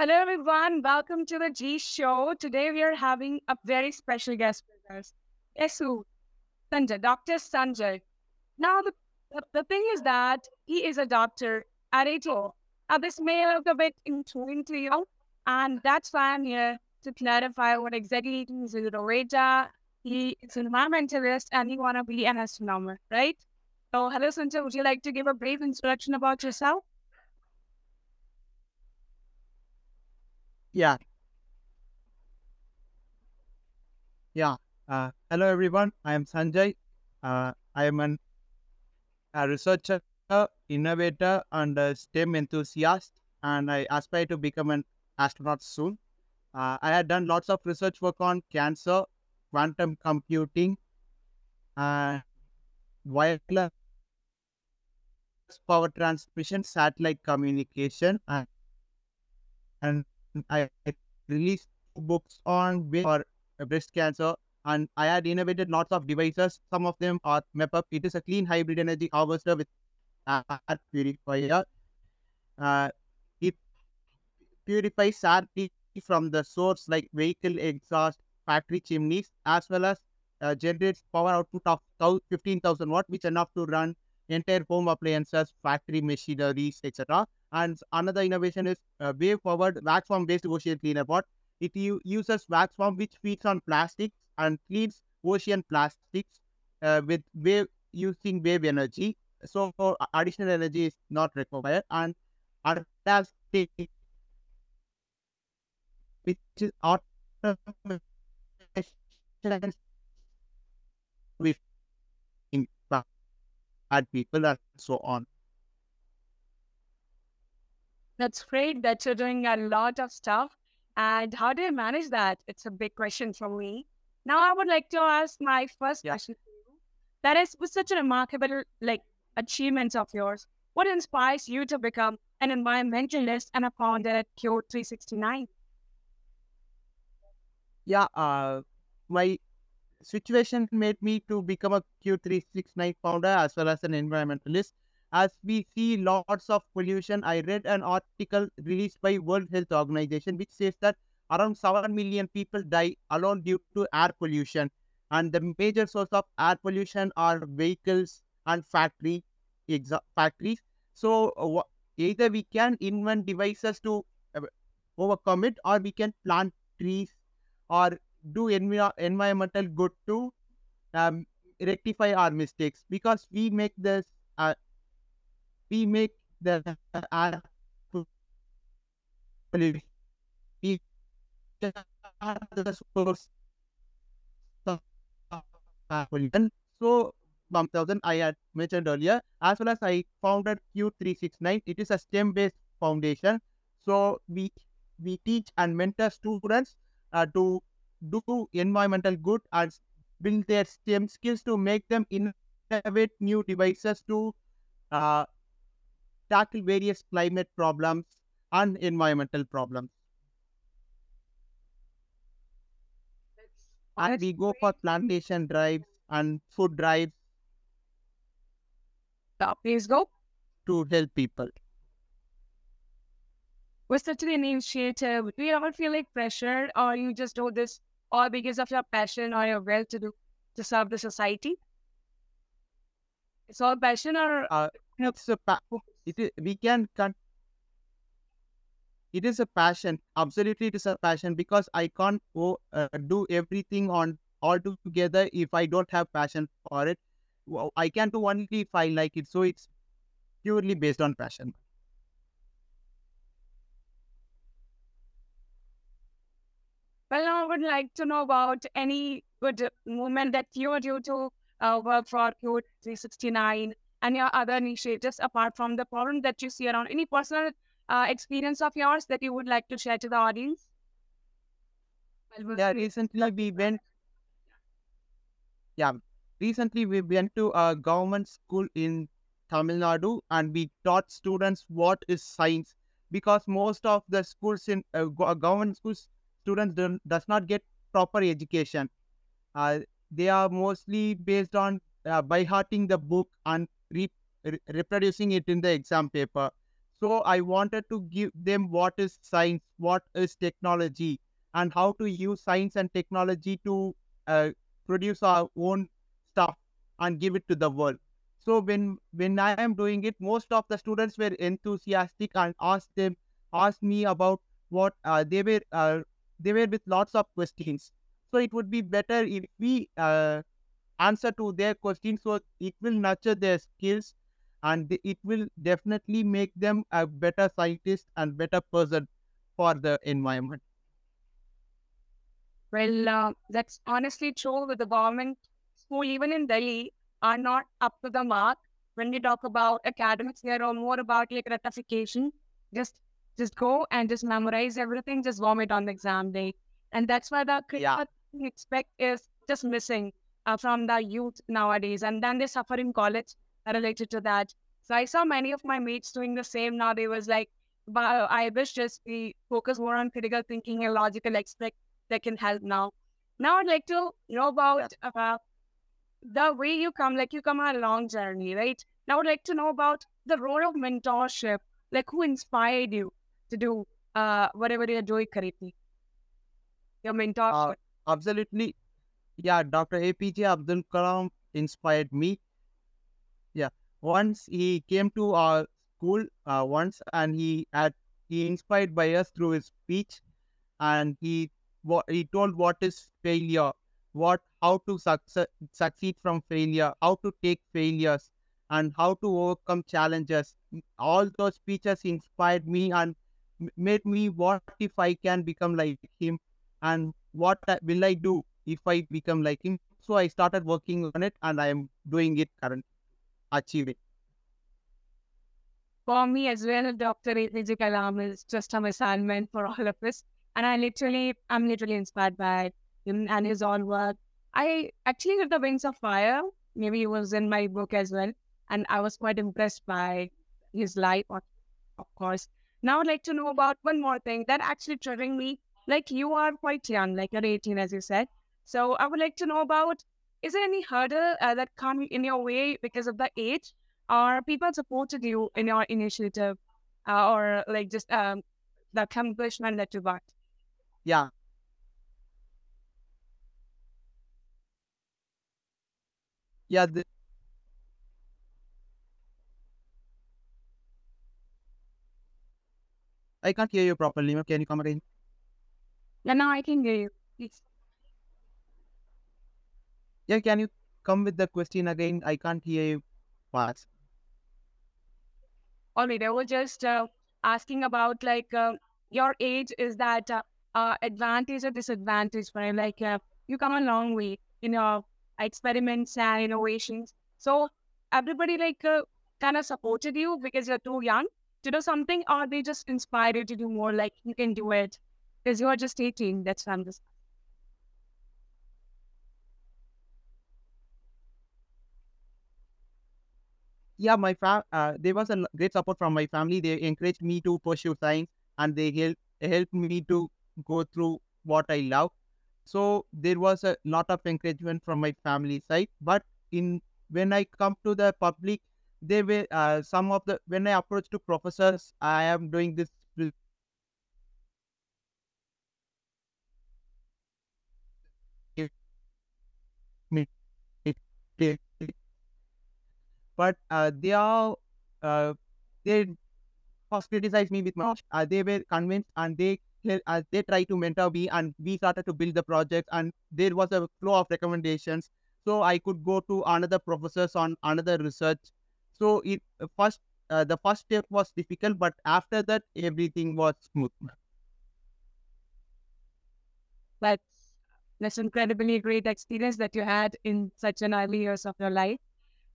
Hello, everyone. Welcome to the G Show. Today we are having a very special guest with us. Yes, who? Sanjay, Dr. Sanjay. Now, the, the, the thing is that he is a doctor at 18. Now, this may look a bit intriguing to you, and that's why I'm here to clarify what exactly he is a radar. He is an environmentalist and he want to be an astronomer, right? So, hello, Sanjay. Would you like to give a brief introduction about yourself? Yeah. Yeah. Uh, hello, everyone. I am Sanjay. Uh, I am an, a researcher, innovator, and a STEM enthusiast, and I aspire to become an astronaut soon. Uh, I had done lots of research work on cancer, quantum computing, uh, wireless power transmission, satellite communication, and, and I released books on breast cancer, and I had innovated lots of devices. Some of them are MEPUP. It is a clean hybrid energy harvester with air purifier. Uh, it purifies air from the source like vehicle exhaust, factory chimneys, as well as uh, generates power output of 15,000 watt, which enough to run entire home appliances, factory machineries, etc. And another innovation is uh, wave forward wax worm based ocean cleaner bot. It uses wax worm which feeds on plastics and cleans ocean plastics uh, with wave using wave energy. So additional energy is not required. And fantastic, which is with at people and so on. That's great that you're doing a lot of stuff. And how do you manage that? It's a big question for me. Now, I would like to ask my first yeah. question to you. That is, with such a remarkable like achievements of yours, what inspires you to become an environmentalist and a founder at Cure 369? Yeah, uh, my situation made me to become a Q369 founder as well as an environmentalist. As we see lots of pollution, I read an article released by World Health Organization which says that around 7 million people die alone due to air pollution. And the major source of air pollution are vehicles and factory factories. So uh, either we can invent devices to uh, overcome it or we can plant trees or do envi- environmental good to um, rectify our mistakes because we make this uh, we make the uh, we the source and so 1000 I had mentioned earlier, as well as I founded Q369. It is a STEM based foundation. So we we teach and mentor students uh, to do environmental good and build their STEM skills to make them innovate new devices to uh, tackle various climate problems and environmental problems. and we go for plantation drives and food drives. Yeah, please go. To help people. Was such an initiative. Do you ever feel like pressure or you just do this or because of your passion or your will to do to serve the society? It's all passion or uh, it's a pa- it is, we can con- it is a passion absolutely it is a passion because i can't go uh, do everything on all together if i don't have passion for it i can do only if i like it so it's purely based on passion Well, I would like to know about any good movement that you do to uh, work for Cure 369 and your other initiatives apart from the problem that you see around. Any personal uh, experience of yours that you would like to share to the audience? Well, yeah, recently we went. Yeah, recently we went to a government school in Tamil Nadu and we taught students what is science because most of the schools in uh, government schools students do, does not get proper education. Uh, they are mostly based on uh, by hearting the book and re- re- reproducing it in the exam paper. So I wanted to give them what is science, what is technology, and how to use science and technology to uh, produce our own stuff and give it to the world. So when when I am doing it, most of the students were enthusiastic and asked them asked me about what uh, they were uh, they were with lots of questions. So it would be better if we uh, answer to their questions, so it will nurture their skills and it will definitely make them a better scientist and better person for the environment. Well, uh, that's honestly true with the government school, even in Delhi, are not up to the mark. When we talk about academics, they are more about like ratification. Just just go and just memorize everything, just vomit on the exam day. And that's why the Yeah, critical thinking expect is just missing uh, from the youth nowadays. And then they suffer in college related to that. So I saw many of my mates doing the same now. They was like, but I wish just we focus more on critical thinking and logical aspect that can help now. Now I'd like to know yeah, about uh, the way you come, like you come on a long journey, right? Now I'd like to know about the role of mentorship, like who inspired you to do uh, whatever you're doing currently, your uh, absolutely. Yeah, Dr. APJ Abdul Kalam inspired me. Yeah, once he came to our school uh, once and he had he inspired by us through his speech and he what he told what is failure what how to succeed succeed from failure how to take failures and how to overcome challenges all those speeches inspired me and made me what if i can become like him and what will i do if i become like him so i started working on it and i am doing it currently achieve it For me as well, Dr. APJ Kalam is just an assignment for all of us. And I literally, I'm literally inspired by him and his own work. I actually read The Wings of Fire. Maybe it was in my book as well. And I was quite impressed by his life, of course. Now I'd like to know about one more thing that actually triggering me. Like you are quite young, like you're 18, as you said. So I would like to know about, is there any hurdle uh, that come in your way because of the age? or people supported you in your initiative uh, or like just um, the accomplishment that you got. yeah yeah the, i can't hear you properly ma'am. can you come again Yeah, now I can hear you. Please. Yeah, can you come with the question again? I can't hear you fast. All right, I was just uh, asking about like uh, your age is that uh, uh, advantage or disadvantage for? Like uh, you come a long way in your experiments and innovations. So everybody like uh, kind of supported you because you're too young to do something, or they just inspire you to do more? Like you can do it because you're just 18. That's what I'm just Yeah, my fam uh, there was a great support from my family. They encouraged me to pursue science and they helped helped me to go through what I love. So there was a lot of encouragement from my family side. But in when I come to the public, there were uh, some of the when I approach to professors, I am doing this. But uh, they are uh, they first criticized me with my uh, they were convinced and they they, uh, they tried to mentor me and we started to build the project and there was a flow of recommendations so i could go to another professors on another research so it uh, first uh, the first step was difficult but after that everything was smooth That's that's incredibly great experience that you had in such an early years of your life.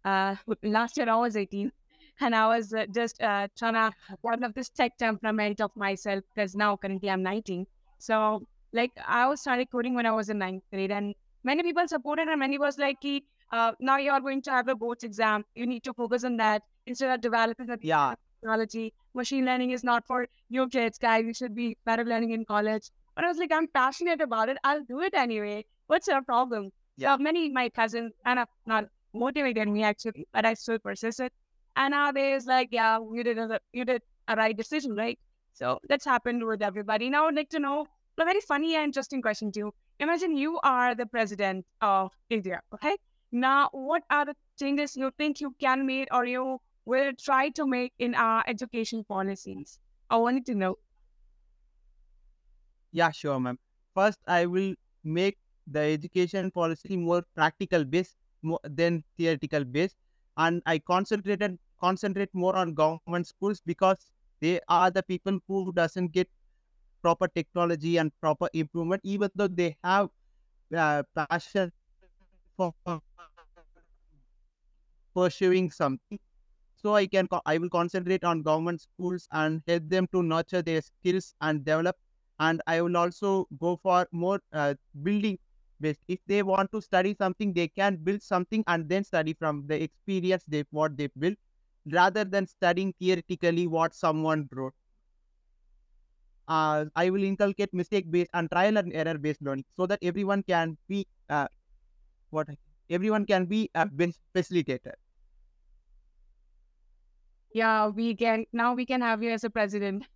Uh, last year I was 18, and I was uh, just uh, trying to one of this tech temperament of myself because now currently I'm 19. So like I was started coding when I was in ninth grade, and many people supported, and many was like, "Ki, uh, now you are going to have a boards exam. You need to focus on that instead of developing the yeah technology. Machine learning is not for you kids, guys. You should be better learning in college. But I was like, I'm passionate about it. I'll do it anyway. What's your problem? yeah So many of my cousins kind of not motivated me actually, but I still persisted. And nowadays, like, yeah, you did a, you did a right decision, right? So that's happened with everybody. Now I'd like to know a very funny and interesting question to you. Imagine you are the president of India, okay? Now, what are the changes you think you can make or you will try to make in our education policies? I wanted to know. Yeah, sure, ma'am. First, I will make the education policy more practical based more than theoretical based, and I concentrated concentrate more on government schools because they are the people who doesn't get proper technology and proper improvement, even though they have uh, passion for pursuing something. So I can I will concentrate on government schools and help them to nurture their skills and develop. And I will also go for more uh, building based. If they want to study something, they can build something and then study from the experience they what they built, rather than studying theoretically what someone wrote. Uh, I will inculcate mistake based and trial and error based learning so that everyone can be uh, what everyone can be a facilitator. Yeah, we can now we can have you as a president.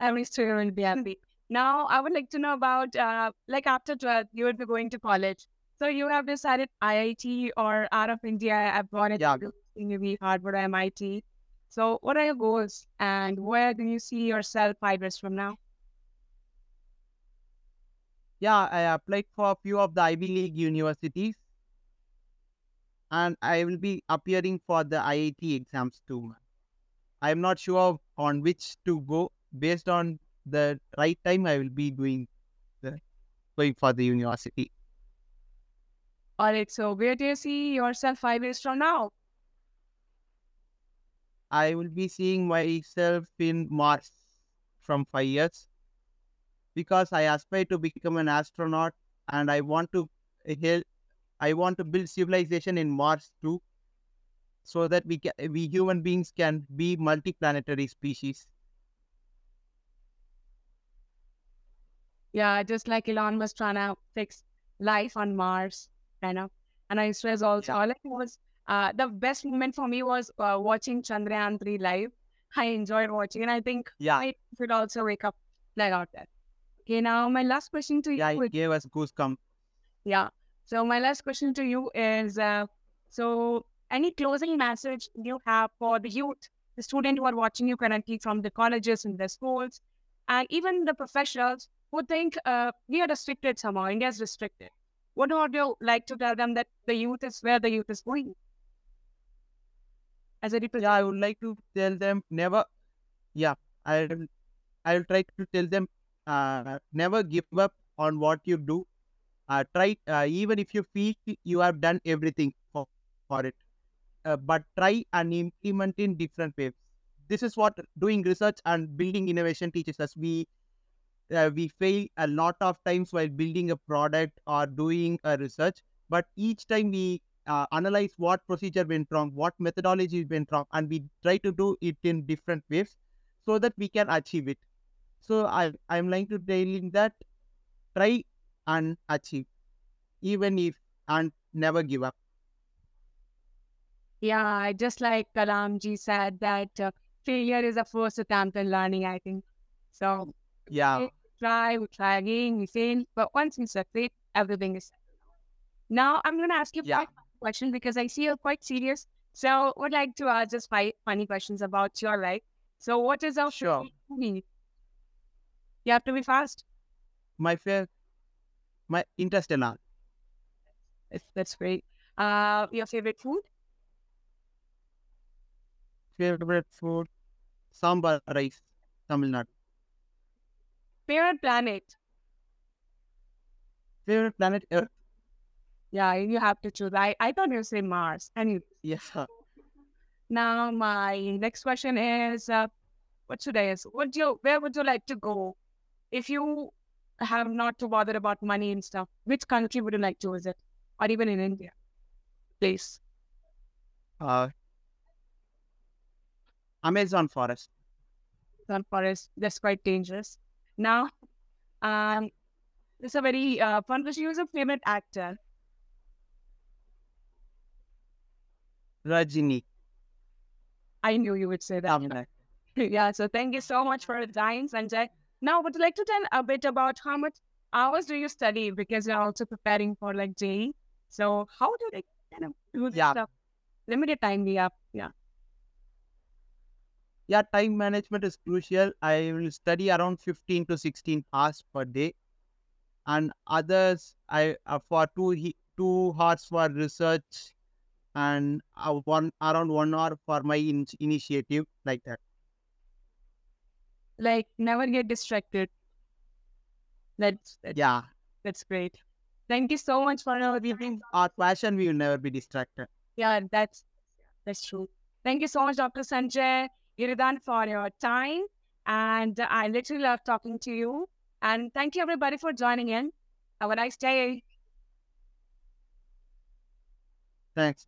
Every student will be happy. Now, I would like to know about uh, like after 12, you will be going to college. So you have decided IIT or out of India, abroad, Yeah. maybe Harvard or MIT. So what are your goals and where do you see yourself five years from now? Yeah, I applied for a few of the Ivy League universities and I will be appearing for the IIT exams too. I'm not sure on which to go. Based on the right time, I will be doing the going for the university. All right, so where do you see yourself five years from now? I will be seeing myself in Mars from five years because I aspire to become an astronaut and I want to help. I want to build civilization in Mars too, so that we can, we human beings can be multiplanetary species. Yeah, just like Elon Musk trying to fix life on Mars, kind of. And I stress also, all it was uh, the best moment for me was uh, watching Chandrayaan 3 live. I enjoyed watching, and I think Yeah, I should also wake up like out there. Okay, now my last question to you yeah, it gave us goosebumps. yeah. So my last question to you is uh, so any closing message you have for the youth, the student who are watching you currently from the colleges and the schools, and even the professionals who think uh, we are restricted somehow, India is restricted. What would you like to tell them that the youth is where the youth is going? As a Yeah, I would like to tell them never. Yeah, I. I will try to tell them uh, never give up on what you do. Uh, try uh, even if you feel you have done everything for, for it, uh, but try and implement in different ways. This is what doing research and building innovation teaches us. We uh, we fail a lot of times while building a product or doing a research but each time we uh, analyze what procedure went wrong what methodology went wrong and we try to do it in different ways so that we can achieve it so i i'm like to telling that try and achieve even if and never give up yeah, just like Kalam ji said that uh, failure is a first attempt in learning. I think so. yeah we try, we try again, we fail, but once we succeed, everything is settled. Now I'm gonna ask you Yeah. five question because I see you're quite serious. So would like to ask just five funny questions about your life. So what is our Sure. favorite movie? You have to be fast. my fair my interstellar That's, that's great. Uh, your favorite food? favorite food sambar rice tamil nadu Favorite planet? favorite planet earth Yeah, you have to choose. I, I thought you say Mars. Anyway, yes sir. now my next question is, uh, what should I ask? Would you, where would you like to go if you have not to bother about money and stuff? Which country would you like to visit, or even in India? Please. uh, amazon forest Sun forest. That's quite dangerous. Now, um, this is a very uh, fun question. Who's a favorite actor? rajini I knew you would say that. Um, yeah. So thank you so much for the time, Sanjay. Now, would you like to tell a bit about how much hours do you study? Because you're also preparing for like JEE. So how do they kind of do this Yeah. stuff? Limited time we have. Yeah. yeah, time management is crucial. I will study around 15 to 16 hours per day. And others, I uh, for two he- two hours for research and uh, one around one hour for my in- initiative, like that. Like never get distracted. That's that's, Yeah, that's great. Thank you so much for giving our passion, we will never be distracted. Yeah, that's that's true. Thank you so much, Dr. Sanjay Giridharan, for your time. And I literally love talking to you. And thank you everybody for joining in. Have a nice day. Thanks.